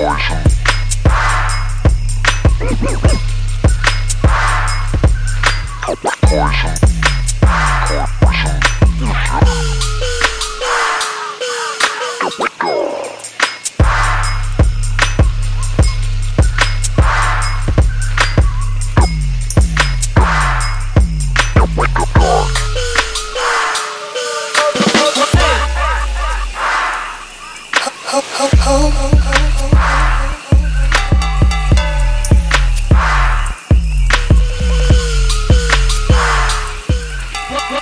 poison. The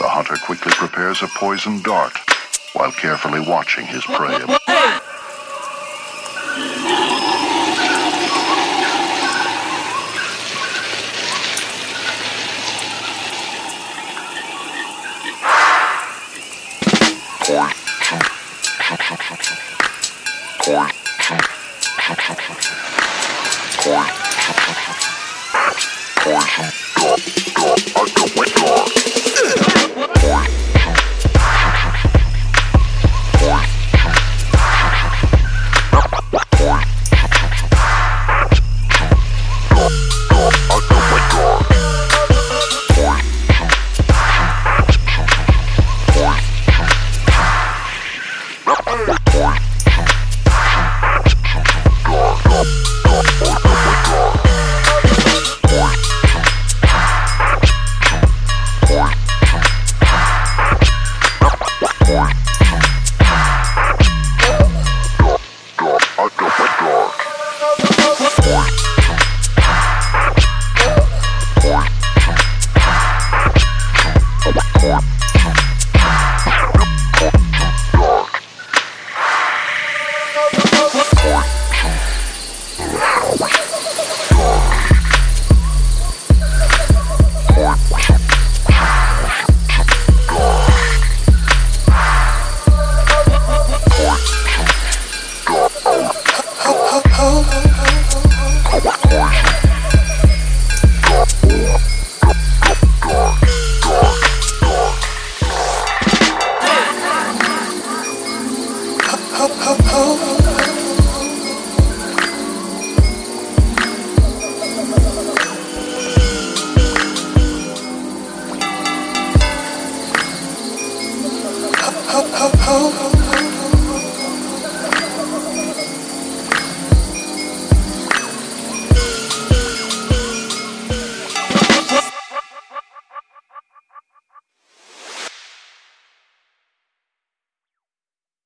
hunter quickly prepares a poison dart while carefully watching his prey. Oh, Oh, oh, oh.